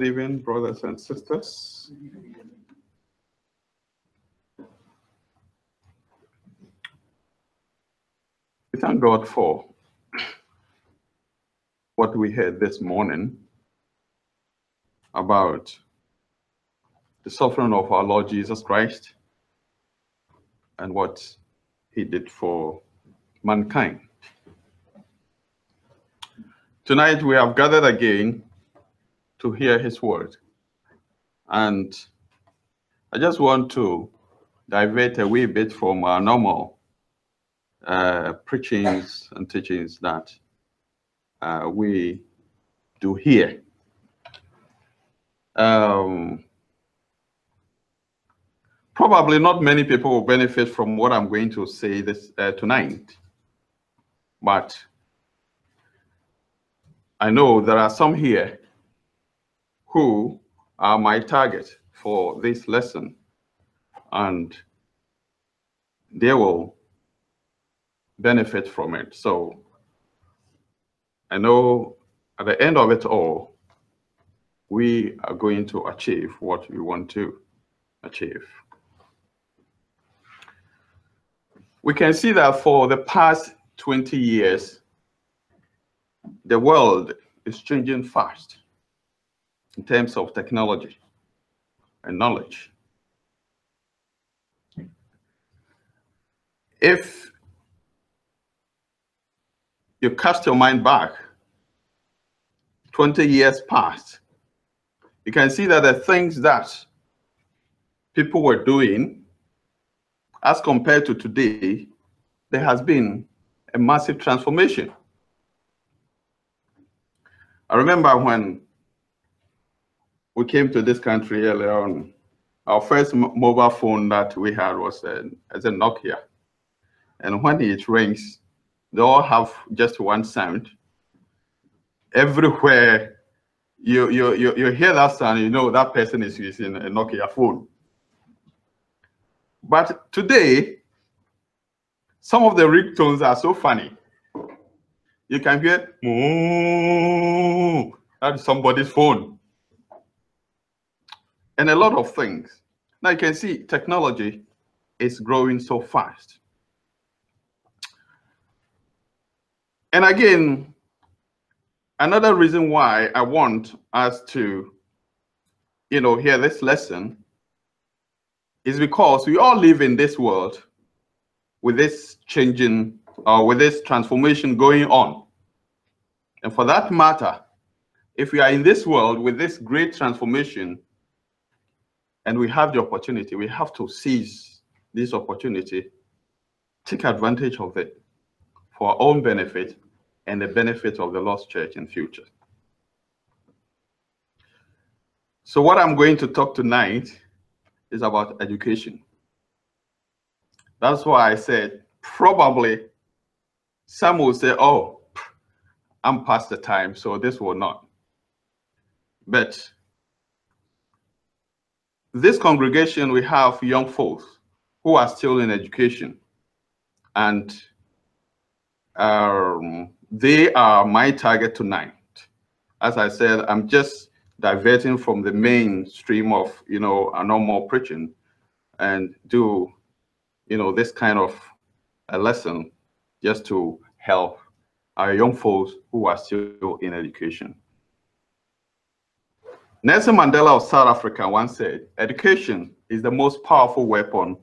Good evening, brothers and sisters. We thank God for what we heard this morning about the suffering of our Lord Jesus Christ and what he did for mankind. Tonight we have gathered again to hear his word. And I just want to divert a wee bit from our normal uh, preachings and teachings that uh, we do here. Um, probably not many people will benefit from what I'm going to say this uh, tonight, but I know there are some here who are my target for this lesson and they will benefit from it. So I know at the end of it all, we are going to achieve what we want to achieve. We can see that for the past 20 years, the world is changing fast in terms of technology and knowledge. If you cast your mind back 20 years past, you can see that the things that people were doing as compared to today, there has been a massive transformation. I remember when we came to this country earlier on, our first mobile phone that we had was a, as a Nokia. And when it rings, they all have just one sound. Everywhere you, you, you, you hear that sound, you know that person is using a Nokia phone. But today, some of the ringtones are so funny. You can hear, that's somebody's phone and a lot of things. Now you can see technology is growing so fast. And again, another reason why I want us to, you know, hear this lesson is because we all live in this world with this changing or uh, with this transformation going on. And for that matter, if we are in this world with this great transformation, and we have the opportunity, we have to seize this opportunity, take advantage of it for our own benefit and the benefit of the Lord's church in future. So what I'm going to talk tonight is about education. That's why I said probably some will say, oh, I'm past the time, so this will not. But this congregation, we have young folks who are still in education. And um, they are my target tonight. As I said, I'm just diverting from the mainstream of, you know, a normal preaching and do, you know, this kind of a lesson just to help our young folks who are still in education. Nelson Mandela of South Africa once said, education is the most powerful weapon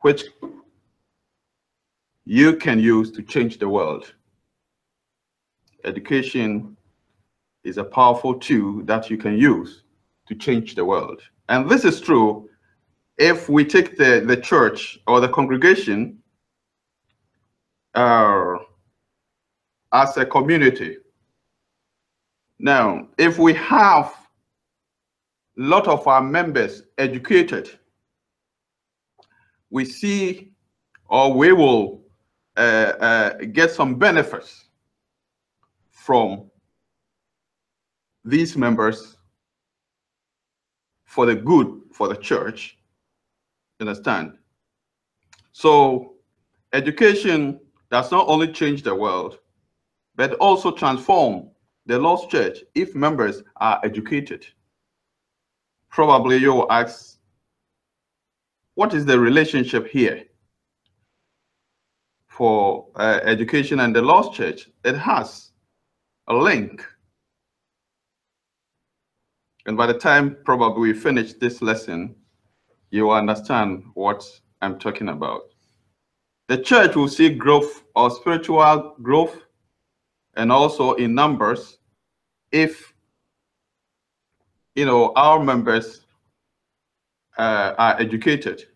which you can use to change the world. Education is a powerful tool that you can use to change the world. And this is true if we take the, the church or the congregation uh, as a community. Now, if we have lot of our members educated, we see or we will uh, uh, get some benefits from these members for the good for the church. Understand? So education does not only change the world, but also transform the Lord's church if members are educated probably you will ask, what is the relationship here for uh, education and the Lord's Church? It has a link. And by the time probably we finish this lesson, you will understand what I'm talking about. The church will see growth or spiritual growth and also in numbers if you know our members uh, are educated.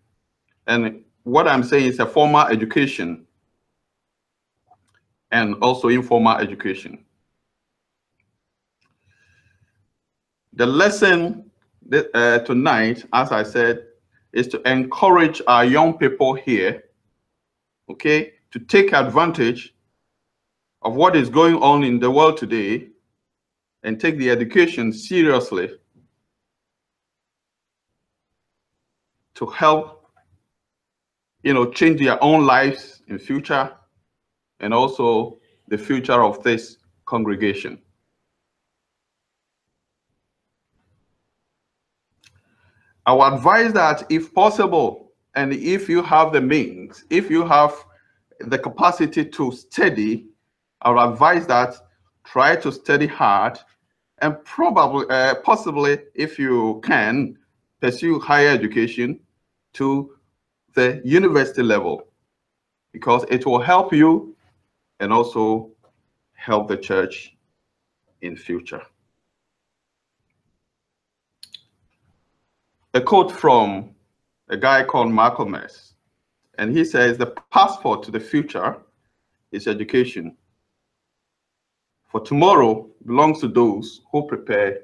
And what i'm saying is a formal education and also informal education. The lesson uh, tonight as i said is to encourage our young people here okay to take advantage of what is going on in the world today and take the education seriously to help you know change their own lives in future and also the future of this congregation. I would advise that if possible and if you have the means if you have the capacity to study I would advise that try to study hard and probably, uh, possibly, if you can, pursue higher education to the university level because it will help you and also help the church in future. A quote from a guy called Malcolm X, and he says, the passport to the future is education. For tomorrow belongs to those who prepare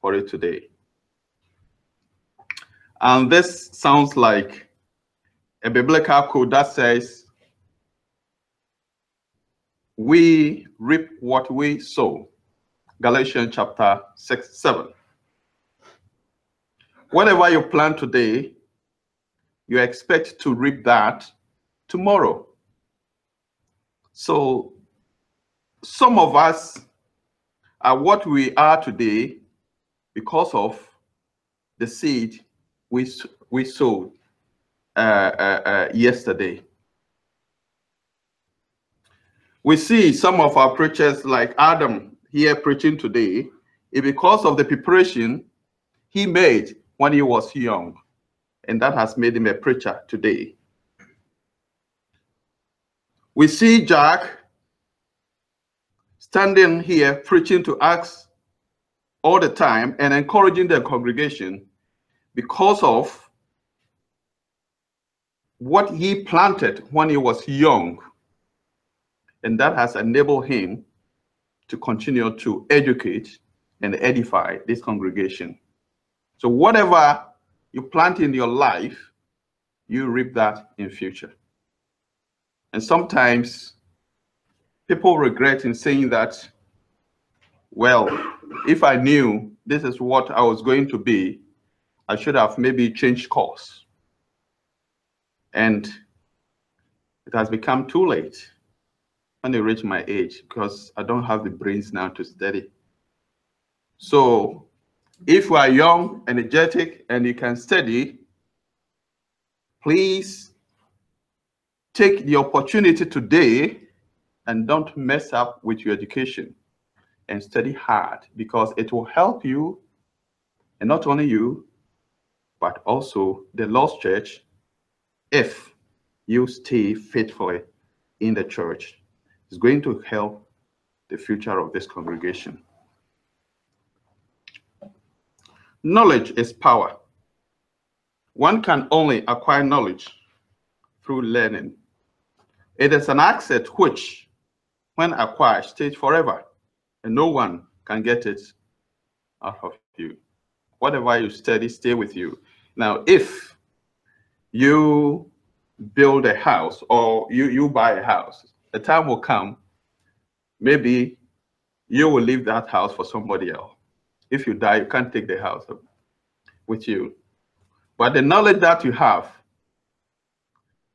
for it today. And this sounds like a biblical code that says, we reap what we sow. Galatians chapter 6, 7. Whatever you plant today, you expect to reap that tomorrow. So some of us are what we are today because of the seed we, we sowed uh, uh, uh, yesterday. We see some of our preachers like Adam here preaching today because of the preparation he made when he was young. And that has made him a preacher today. We see Jack standing here preaching to us all the time and encouraging the congregation because of what he planted when he was young. And that has enabled him to continue to educate and edify this congregation. So whatever you plant in your life, you reap that in future. And sometimes people regret in saying that, well, if I knew this is what I was going to be, I should have maybe changed course. And it has become too late when I reach my age because I don't have the brains now to study. So if you are young, energetic, and you can study, please take the opportunity today and don't mess up with your education and study hard because it will help you and not only you but also the Lord's church if you stay faithfully in the church is going to help the future of this congregation knowledge is power one can only acquire knowledge through learning it is an asset which when acquired, stays forever, and no one can get it out of you. Whatever you study, stay with you. Now, if you build a house or you, you buy a house, a time will come, maybe you will leave that house for somebody else. If you die, you can't take the house with you. But the knowledge that you have,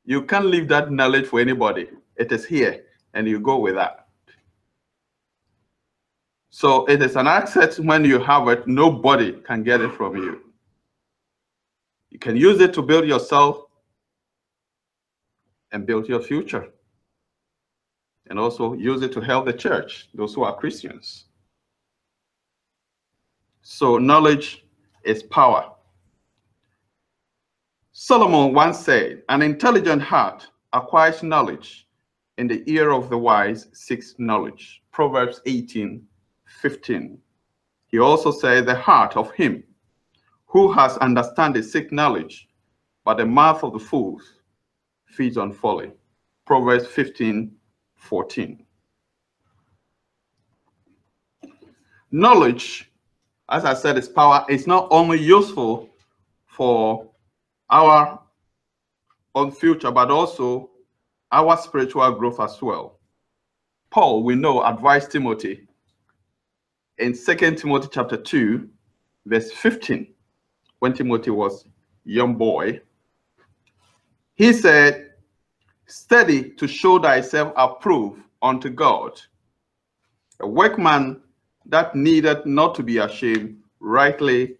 you can't leave that knowledge for anybody. It is here and you go with that. So it is an asset when you have it, nobody can get it from you. You can use it to build yourself and build your future. And also use it to help the church, those who are Christians. So knowledge is power. Solomon once said, An intelligent heart acquires knowledge, and the ear of the wise seeks knowledge. Proverbs 18 15. He also said, The heart of him who has understanding seek knowledge, but the mouth of the fools feeds on folly. Proverbs 15 14. Knowledge, as I said, is power. It's not only useful for our own future, but also our spiritual growth as well. Paul, we know, advised Timothy in Second Timothy chapter 2, verse 15, when Timothy was young boy, he said, Study to show thyself approved unto God, a workman that needed not to be ashamed, rightly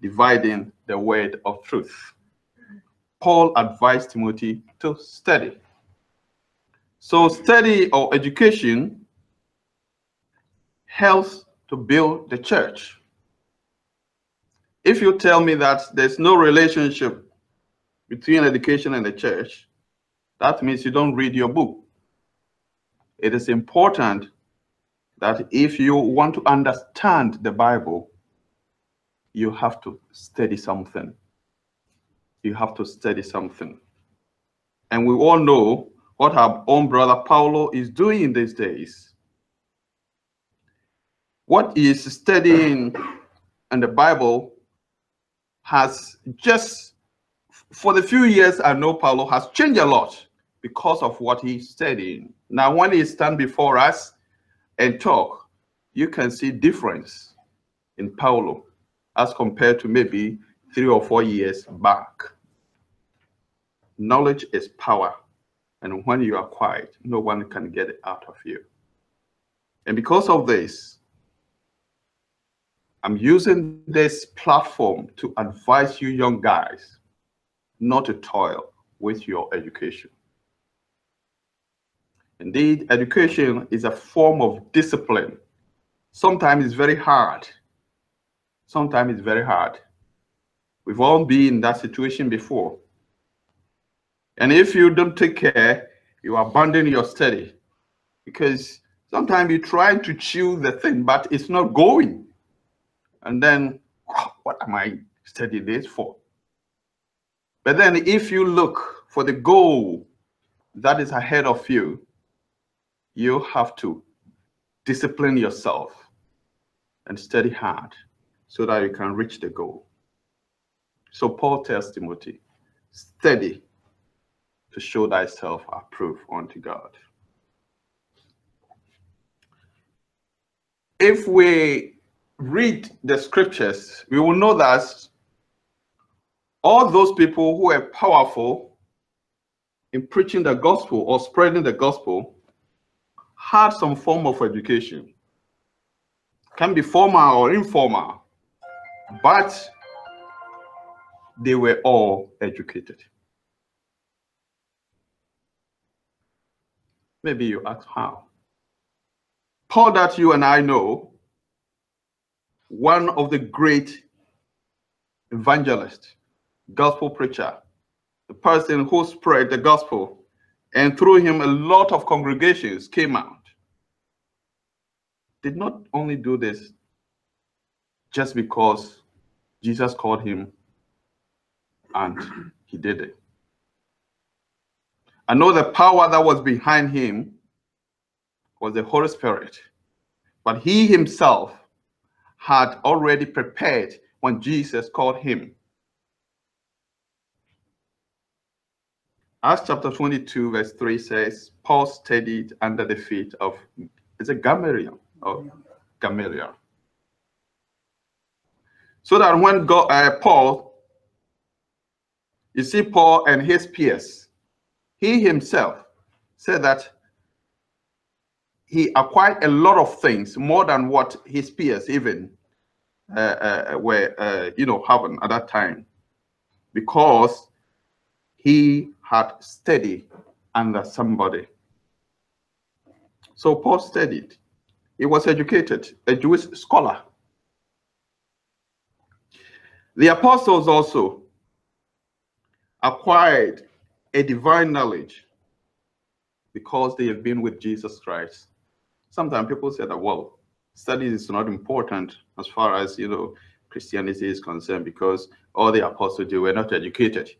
dividing the word of truth. Paul advised Timothy to study. So study or education helps to build the church. If you tell me that there's no relationship between education and the church, that means you don't read your book. It is important that if you want to understand the Bible, you have to study something. You have to study something. And we all know what our own brother Paulo is doing in these days what what is studying in the Bible has just, for the few years I know Paulo, has changed a lot because of what he's studying. Now, when he stand before us and talk, you can see difference in Paulo as compared to maybe three or four years back. Knowledge is power. And when you are quiet, no one can get it out of you. And because of this, I'm using this platform to advise you young guys not to toil with your education. Indeed, education is a form of discipline. Sometimes it's very hard. Sometimes it's very hard. We've all been in that situation before. And if you don't take care, you abandon your study because sometimes you try to chew the thing, but it's not going. And then, what am I studying this for? But then if you look for the goal that is ahead of you, you have to discipline yourself and study hard so that you can reach the goal. So Paul tells Timothy, study to show thyself approved unto God. If we read the scriptures, we will know that all those people who were powerful in preaching the gospel or spreading the gospel had some form of education. Can be formal or informal, but they were all educated. Maybe you ask how. Paul that you and I know one of the great evangelists, gospel preacher, the person who spread the gospel, and through him a lot of congregations came out. Did not only do this just because Jesus called him and he did it. I know the power that was behind him was the Holy Spirit, but he himself had already prepared when Jesus called him. Acts chapter 22, verse 3 says, Paul studied under the feet of, is it Gamaliel? Oh, Gamaliel. So that when God, uh, Paul, you see Paul and his peers, he himself said that he acquired a lot of things more than what his peers even uh, uh, were, uh, you know, having at that time, because he had studied under somebody. So Paul studied. He was educated, a Jewish scholar. The apostles also acquired a divine knowledge because they have been with Jesus Christ. Sometimes people say that, well, studies is not important as far as, you know, Christianity is concerned because all the apostles, they were not educated,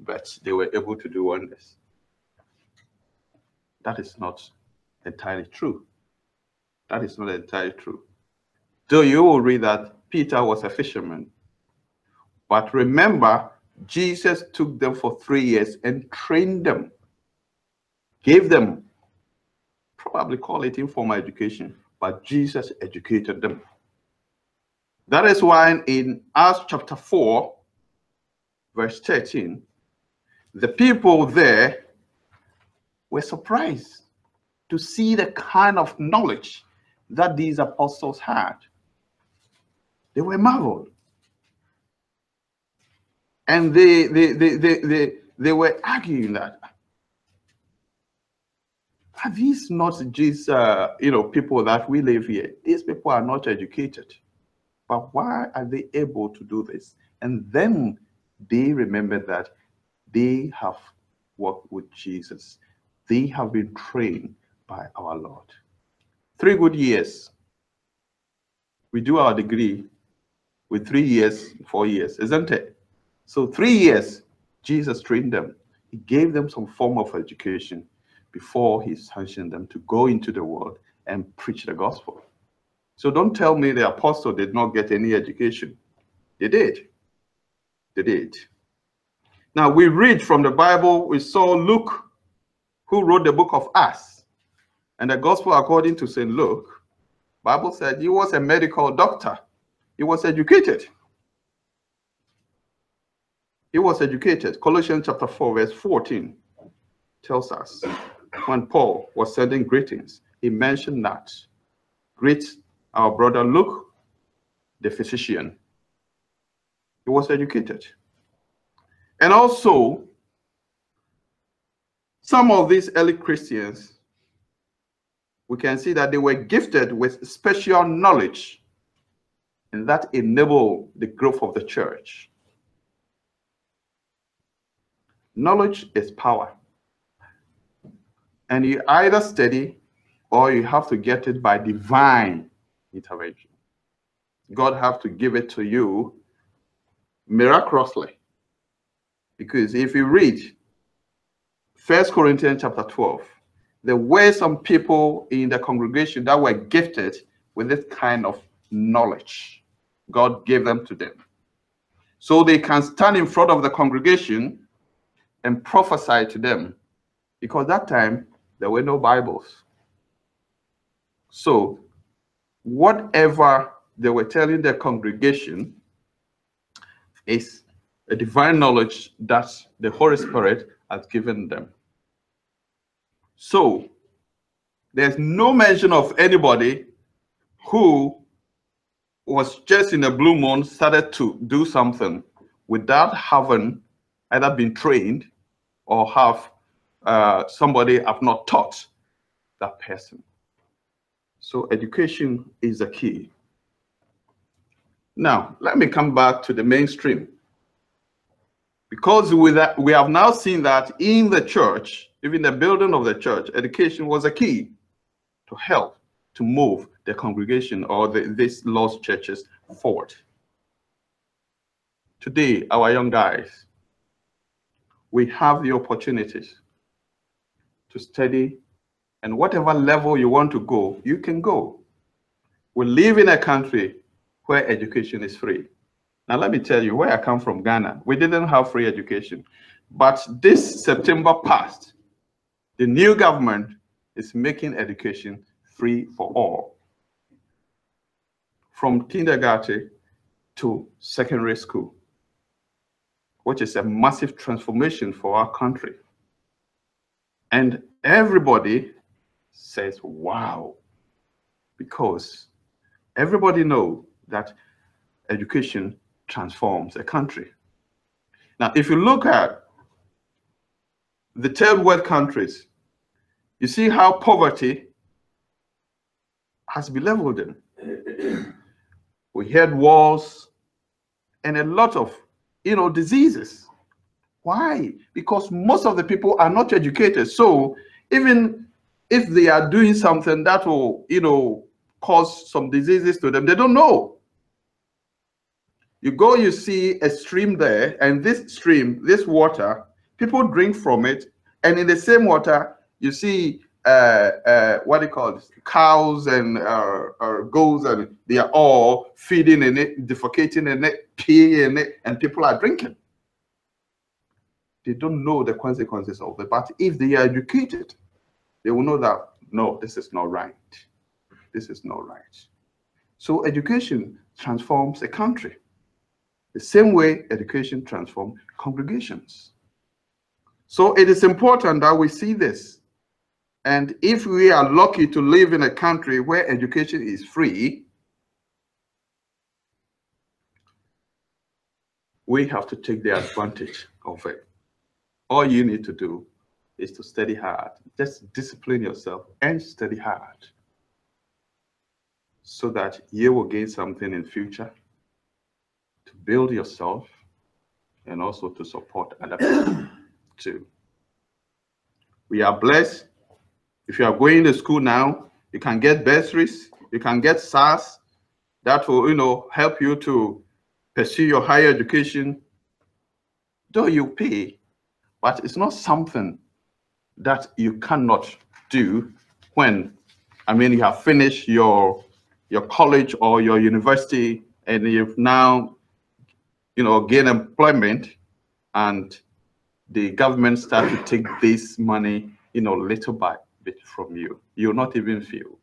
but they were able to do wonders. That is not entirely true. That is not entirely true. Though you will read that Peter was a fisherman. But remember, Jesus took them for three years and trained them, gave them, probably call it informal education, but Jesus educated them. That is why in Acts chapter 4, verse 13, the people there were surprised to see the kind of knowledge that these apostles had. They were marveled. And they, they, they, they, they, they were arguing that are these not just uh, you know people that we live here? These people are not educated, but why are they able to do this? And then they remember that they have worked with Jesus. They have been trained by our Lord. Three good years. We do our degree with three years, four years, isn't it? So three years, Jesus trained them. He gave them some form of education before he sanctioned them to go into the world and preach the gospel. So don't tell me the apostle did not get any education. They did. They did. Now we read from the Bible, we saw Luke, who wrote the book of Acts. And the gospel according to St. Luke, Bible said he was a medical doctor. He was educated. He was educated. Colossians chapter 4, verse 14 tells us when Paul was sending greetings, he mentioned that. Greet our brother Luke, the physician. He was educated. And also, some of these early Christians, we can see that they were gifted with special knowledge, and that enabled the growth of the church. Knowledge is power. And you either study or you have to get it by divine intervention. God have to give it to you miraculously. Because if you read First Corinthians chapter 12, there were some people in the congregation that were gifted with this kind of knowledge. God gave them to them. So they can stand in front of the congregation and prophesy to them. Because that time there were no Bibles. So, whatever they were telling their congregation is a divine knowledge that the Holy Spirit has given them. So, there's no mention of anybody who was just in a blue moon started to do something without having either been trained or have uh, somebody have not taught that person. So education is the key. Now, let me come back to the mainstream. Because with that, we have now seen that in the church, even the building of the church, education was a key to help to move the congregation or the, these lost churches forward. Today, our young guys, we have the opportunities to study, and whatever level you want to go, you can go. We live in a country where education is free. Now, let me tell you where I come from, Ghana. We didn't have free education. But this September past, the new government is making education free for all. From kindergarten to secondary school, which is a massive transformation for our country. And everybody says, wow, because everybody know that education transforms a country. Now, if you look at the third world countries, you see how poverty has been leveled in. we had wars and a lot of, you know, diseases. Why? Because most of the people are not educated. So even if they are doing something that will, you know, cause some diseases to them, they don't know. You go, you see a stream there, and this stream, this water, people drink from it, and in the same water, you see uh, uh, what do you call? Cows and uh, uh, goats, and they are all feeding in it, defecating in it, peeing in it, and people are drinking. They don't know the consequences of it, but if they are educated, they will know that no, this is not right. This is not right. So education transforms a country. The same way education transforms congregations. So it is important that we see this. And if we are lucky to live in a country where education is free, we have to take the advantage of it. All you need to do is to study hard. Just discipline yourself and study hard so that you will gain something in future to build yourself and also to support other people too. We are blessed. If you are going to school now, you can get bursaries, you can get SAAS that will, you know, help you to pursue your higher education. Though you pay, but it's not something that you cannot do when, I mean, you have finished your your college or your university and you've now, you know, gain employment and the government start to take this money, you know, little by bit from you. You'll not even feel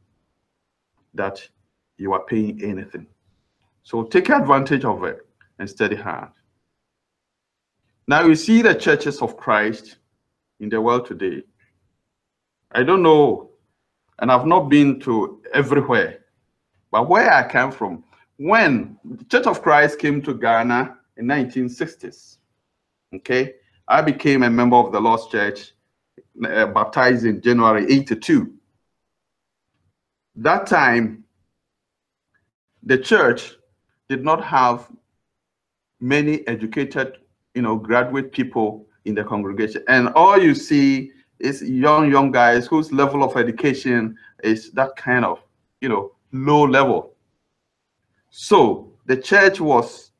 that you are paying anything. So take advantage of it and study hard. Now you see the churches of Christ in the world today. I don't know, and I've not been to everywhere, but where I came from, when the Church of Christ came to Ghana in 1960s, okay, I became a member of the Lord's Church, uh, baptized in January 82. That time, the church did not have many educated, you know, graduate people in the congregation. And all you see is young, young guys whose level of education is that kind of, you know, low level. So the church was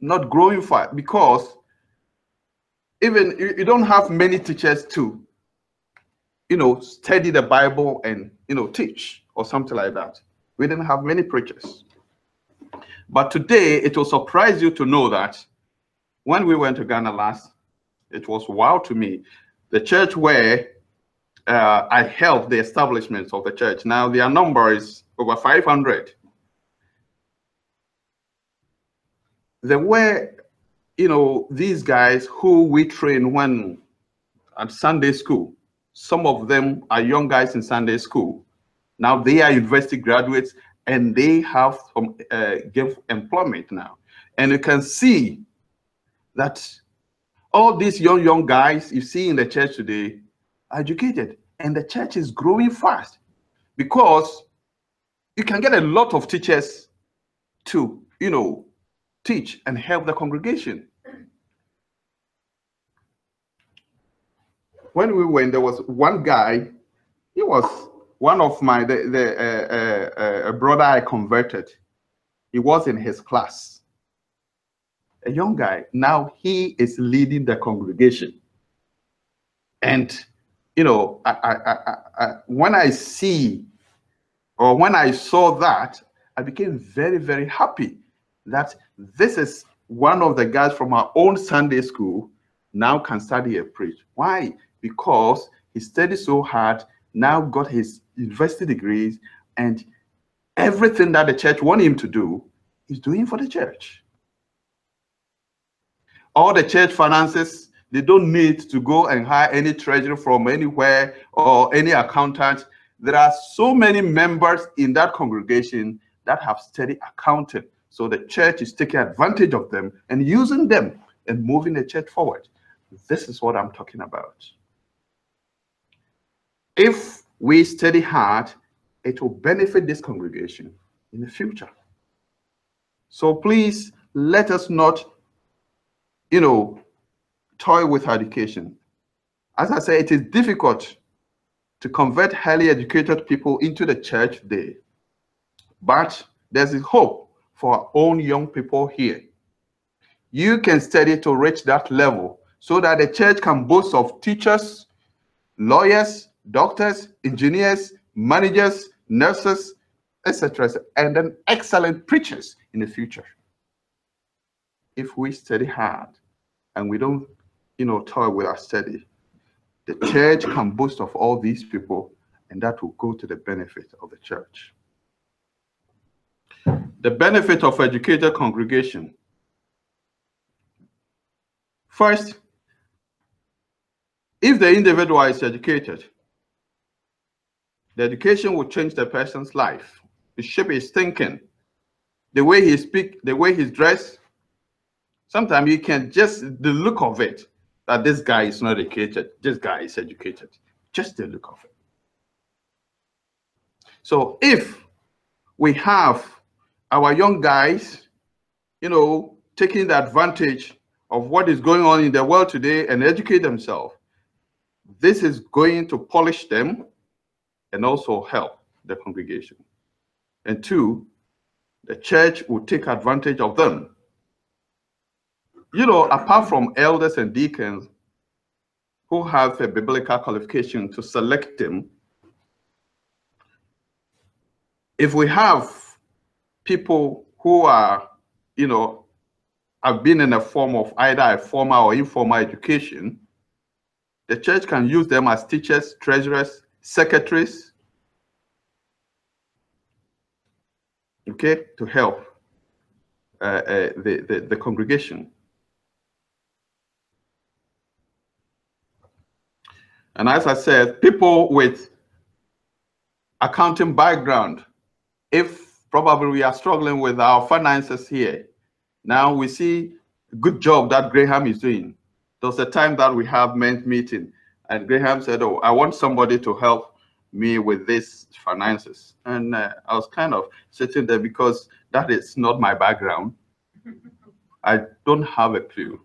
not growing fast because even you, don't have many teachers to, you know, study the Bible and, you know, teach or something like that. We didn't have many preachers. But today, it will surprise you to know that when we went to Ghana last, it was wow to me. The church where uh, I helped the establishment of the church. Now their number is over 500. There were, you know, these guys who we train when at Sunday school. Some of them are young guys in Sunday school. Now they are university graduates and they have some uh, give employment now. And you can see that all these young, young guys you see in the church today are educated and the church is growing fast because you can get a lot of teachers to, you know, teach and help the congregation. When we went, there was one guy, he was one of my the, the uh, uh, uh, brother I converted. He was in his class, a young guy. Now he is leading the congregation, and you know, I, I, I, when I see or when I saw that, I became very, very happy that this is one of the guys from our own Sunday school now can study a preach. Why? Because he studied so hard, now got his university degrees, and everything that the church wanted him to do, he's doing for the church. All the church finances, they don't need to go and hire any treasurer from anywhere or any accountant. there are so many members in that congregation that have studied accounting. So the church is taking advantage of them and using them and moving the church forward. This is what I'm talking about. If we study hard, it will benefit this congregation in the future. So please let us not, you know, toy with education. As I say, it is difficult to convert highly educated people into the church today. But there's a hope for our own young people here. You can study to reach that level so that the church can boast of teachers, lawyers, doctors, engineers, managers, nurses, etc., and then excellent preachers in the future. If we study hard and we don't, you know, toy with our study, the church can boast of all these people, and that will go to the benefit of the church. The benefit of educated congregation. First, if the individual is educated, the education will change the person's life. It shape his thinking, the way he speak, the way he's dressed. Sometimes you can just the look of it that this guy is not educated. This guy is educated. Just the look of it. So if we have our young guys, you know, taking the advantage of what is going on in the world today and educate themselves, this is going to polish them and also help the congregation. And two, the church will take advantage of them. You know, apart from elders and deacons who have a biblical qualification to select them, if we have people who are, you know, have been in a form of either a formal or informal education, the church can use them as teachers, treasurers, secretaries, okay, to help uh, uh, the, the, the congregation. And as I said, people with accounting background, if probably we are struggling with our finances here. Now we see good job that Graham is doing. There was a time that we have men's meeting and Graham said, oh, I want somebody to help me with this finances. And uh, I was kind of sitting there because that is not my background. I don't have a clue.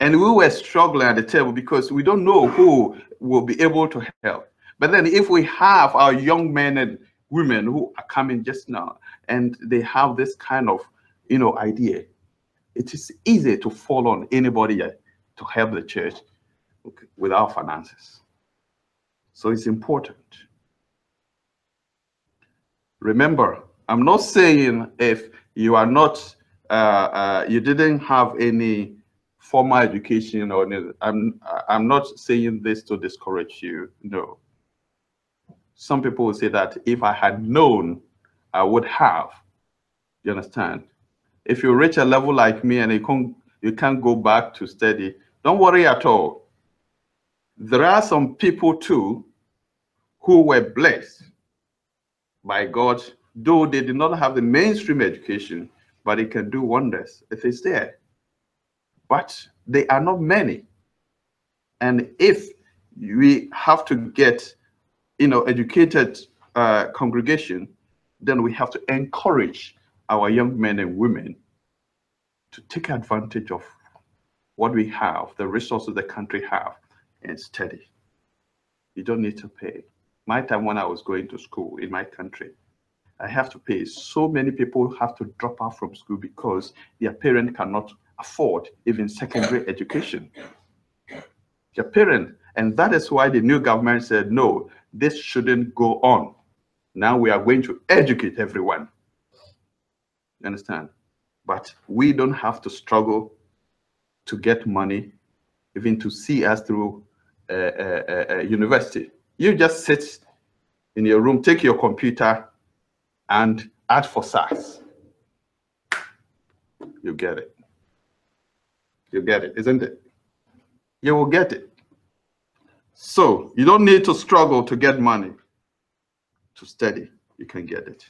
And we were struggling at the table because we don't know who will be able to help. But then if we have our young men and women who are coming just now and they have this kind of you know idea it is easy to fall on anybody to help the church with our finances so it's important remember i'm not saying if you are not uh, uh, you didn't have any formal education or i'm i'm not saying this to discourage you no some people will say that if I had known, I would have. You understand? If you reach a level like me and you can't, you can't go back to study, don't worry at all. There are some people too who were blessed by God, though they did not have the mainstream education, but it can do wonders if it's there. But they are not many. And if we have to get you know, educated uh, congregation, then we have to encourage our young men and women to take advantage of what we have, the resources the country have, and study. You don't need to pay. My time when I was going to school in my country, I have to pay. So many people have to drop out from school because their parent cannot afford even secondary education. Their parent, and that is why the new government said, no, this shouldn't go on. Now we are going to educate everyone. You understand? But we don't have to struggle to get money, even to see us through a, a, a university. You just sit in your room, take your computer, and ask for SAAS. You get it. You get it, isn't it? You will get it. So you don't need to struggle to get money to study. You can get it.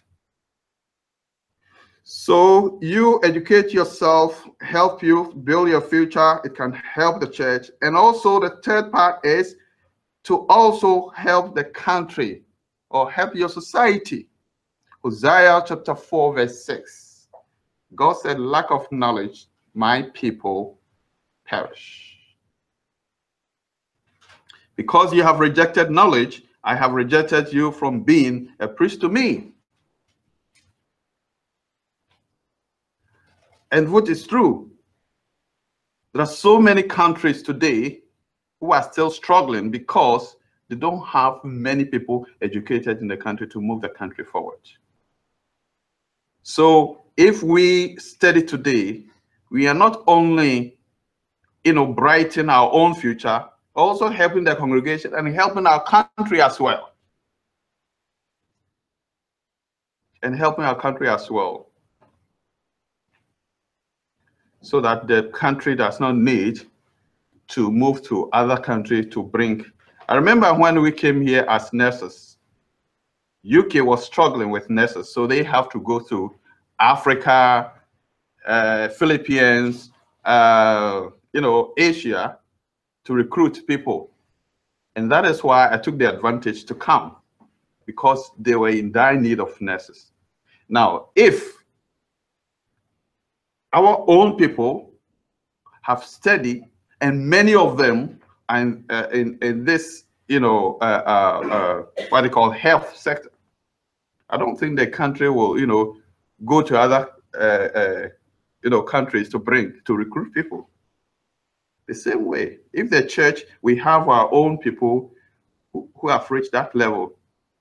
So you educate yourself, help you build your future. It can help the church. And also the third part is to also help the country or help your society. Hosea chapter 4, verse 6. God said, lack of knowledge, my people perish. Because you have rejected knowledge, I have rejected you from being a priest to me. And what is true, there are so many countries today who are still struggling because they don't have many people educated in the country to move the country forward. So if we study today, we are not only, you know, brightening our own future, also helping the congregation and helping our country as well. And helping our country as well so that the country does not need to move to other countries to bring. I remember when we came here as nurses, UK was struggling with nurses, so they have to go to Africa, uh, Philippines, uh, you know, Asia to recruit people. And that is why I took the advantage to come because they were in dire need of nurses. Now, if our own people have studied, and many of them are in, uh, in, in, this, you know, uh, uh, uh, what they call health sector. I don't think the country will, you know, go to other, uh, uh, you know, countries to bring, to recruit people. The same way, if the church, we have our own people who, who have reached that level,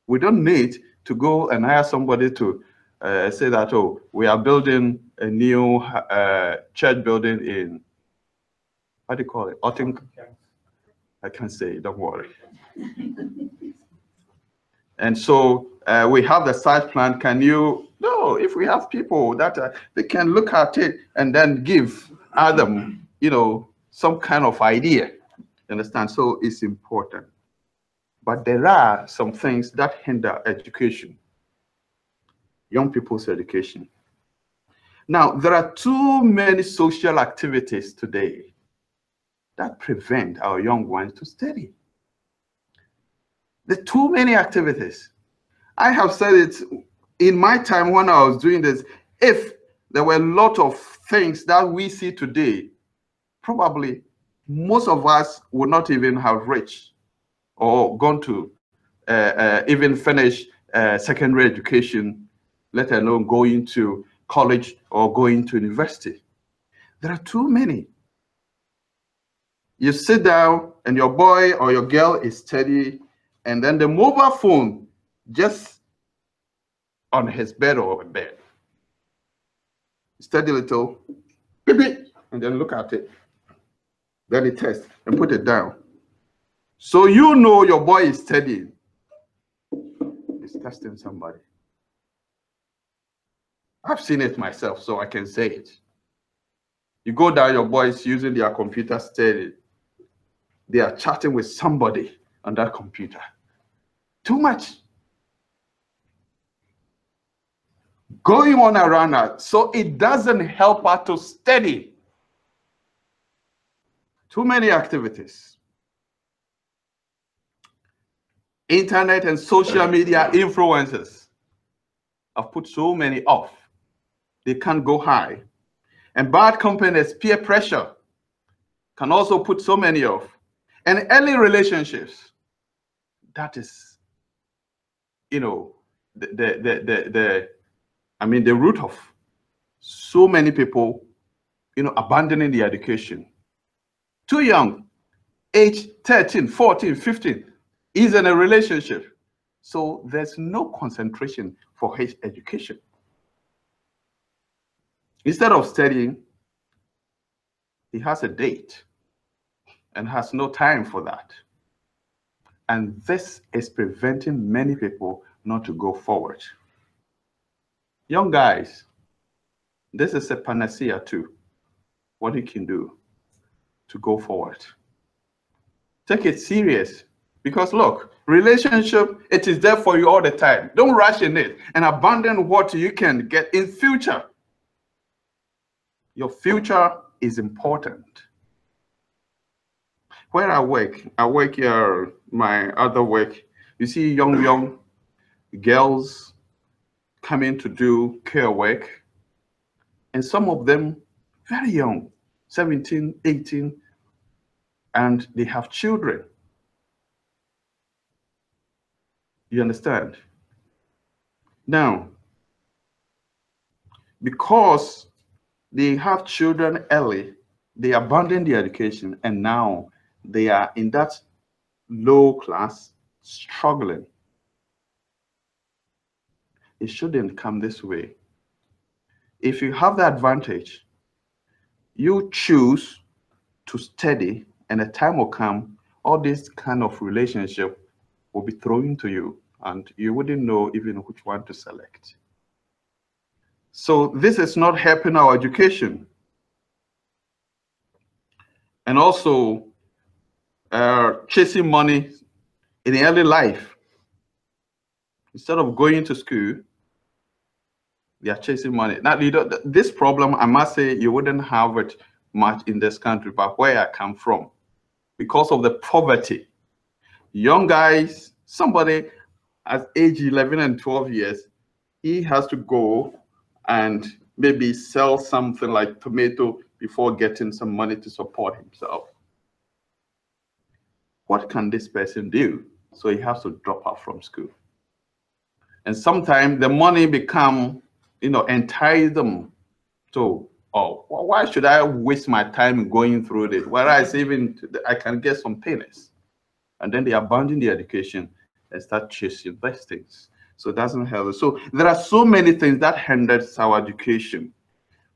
we don't need to go and hire somebody to uh, say that, oh, we are building a new uh, church building in, what do you call it? Otting? I can't say, don't worry. and so uh, we have the site plan. Can you, no, if we have people that uh, they can look at it and then give Adam, you know, some kind of idea. Understand? So it's important. But there are some things that hinder education young people's education. Now, there are too many social activities today that prevent our young ones to study. There are too many activities. I have said it in my time when I was doing this, if there were a lot of things that we see today, probably most of us would not even have reached or gone to uh, uh, even finish uh, secondary education let alone going to college or going to university. There are too many. You sit down and your boy or your girl is steady, and then the mobile phone just on his bed or bed. Steady little, and then look at it. Then he test and put it down. So you know your boy is studying. He's testing somebody. I've seen it myself, so I can say it. You go down, your boys using their computer steady. They are chatting with somebody on that computer. Too much. Going on around her, so it doesn't help her to study. Too many activities. Internet and social media influences have put so many off they can't go high. And bad companies, peer pressure can also put so many off. And early relationships, that is, you know, the, the, the, the, the I mean, the root of so many people, you know, abandoning the education. Too young, age 13, 14, 15, is in a relationship. So there's no concentration for his education. Instead of studying, he has a date and has no time for that. And this is preventing many people not to go forward. Young guys, this is a panacea too, what you can do to go forward. Take it serious Because look, relationship, it is there for you all the time. Don't rush in it and abandon what you can get in future. Your future is important. Where I work, I work here, my other work, you see young, young girls coming to do care work, and some of them very young, 17, 18, and they have children. You understand? Now, because they have children early, they abandon their education, and now they are in that low class, struggling. It shouldn't come this way. If you have the advantage, you choose to study, and a time will come, all this kind of relationship will be thrown to you, and you wouldn't know even which one to select. So this is not helping our education. And also uh, chasing money in early life. Instead of going to school, they are chasing money. Now, you know, this problem, I must say, you wouldn't have it much in this country, but where I come from, because of the poverty, young guys, somebody at age 11 and 12 years, he has to go and maybe sell something like tomato before getting some money to support himself. What can this person do? So he has to drop out from school. And sometimes the money become, you know, entice them to, oh, why should I waste my time going through this? Whereas even I can get some pennies. And then they abandon the education and start chasing these things. So it doesn't help. So there are so many things that hinders our education.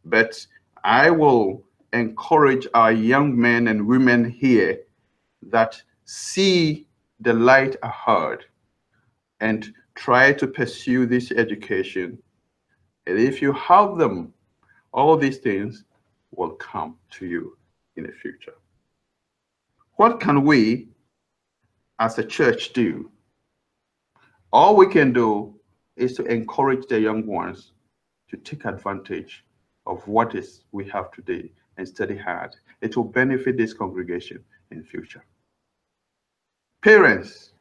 But I will encourage our young men and women here that see the light ahead and try to pursue this education. And if you have them, all these things will come to you in the future. What can we as a church do all we can do is to encourage the young ones to take advantage of what is we have today and study hard. It will benefit this congregation in future. Parents,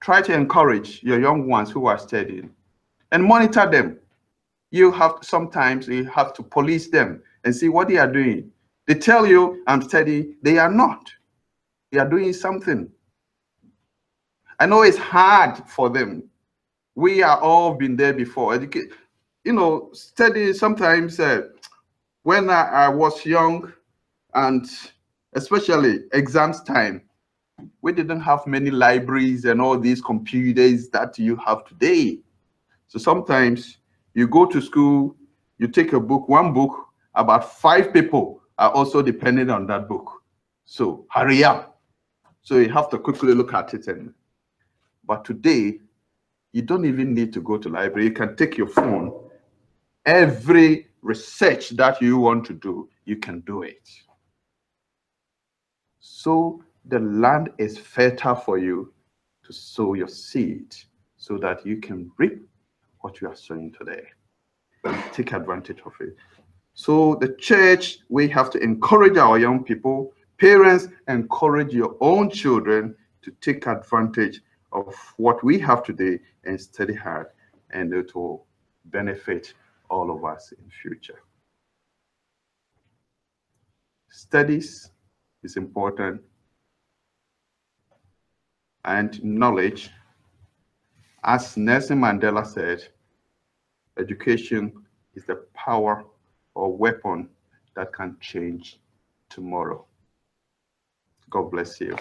try to encourage your young ones who are studying and monitor them. You have sometimes you have to police them and see what they are doing. They tell you I'm studying, they are not. They are doing something I know it's hard for them. We are all been there before. You know, study sometimes uh, when I, I was young and especially exams time, we didn't have many libraries and all these computers that you have today. So sometimes you go to school, you take a book, one book, about five people are also dependent on that book. So hurry up. So you have to quickly look at it and but today, you don't even need to go to library. You can take your phone. Every research that you want to do, you can do it. So the land is fertile for you to sow your seed so that you can reap what you are sowing today. Take advantage of it. So the church, we have to encourage our young people, parents, encourage your own children to take advantage of what we have today and study hard and it will benefit all of us in future. Studies is important and knowledge. As Nelson Mandela said, education is the power or weapon that can change tomorrow. God bless you.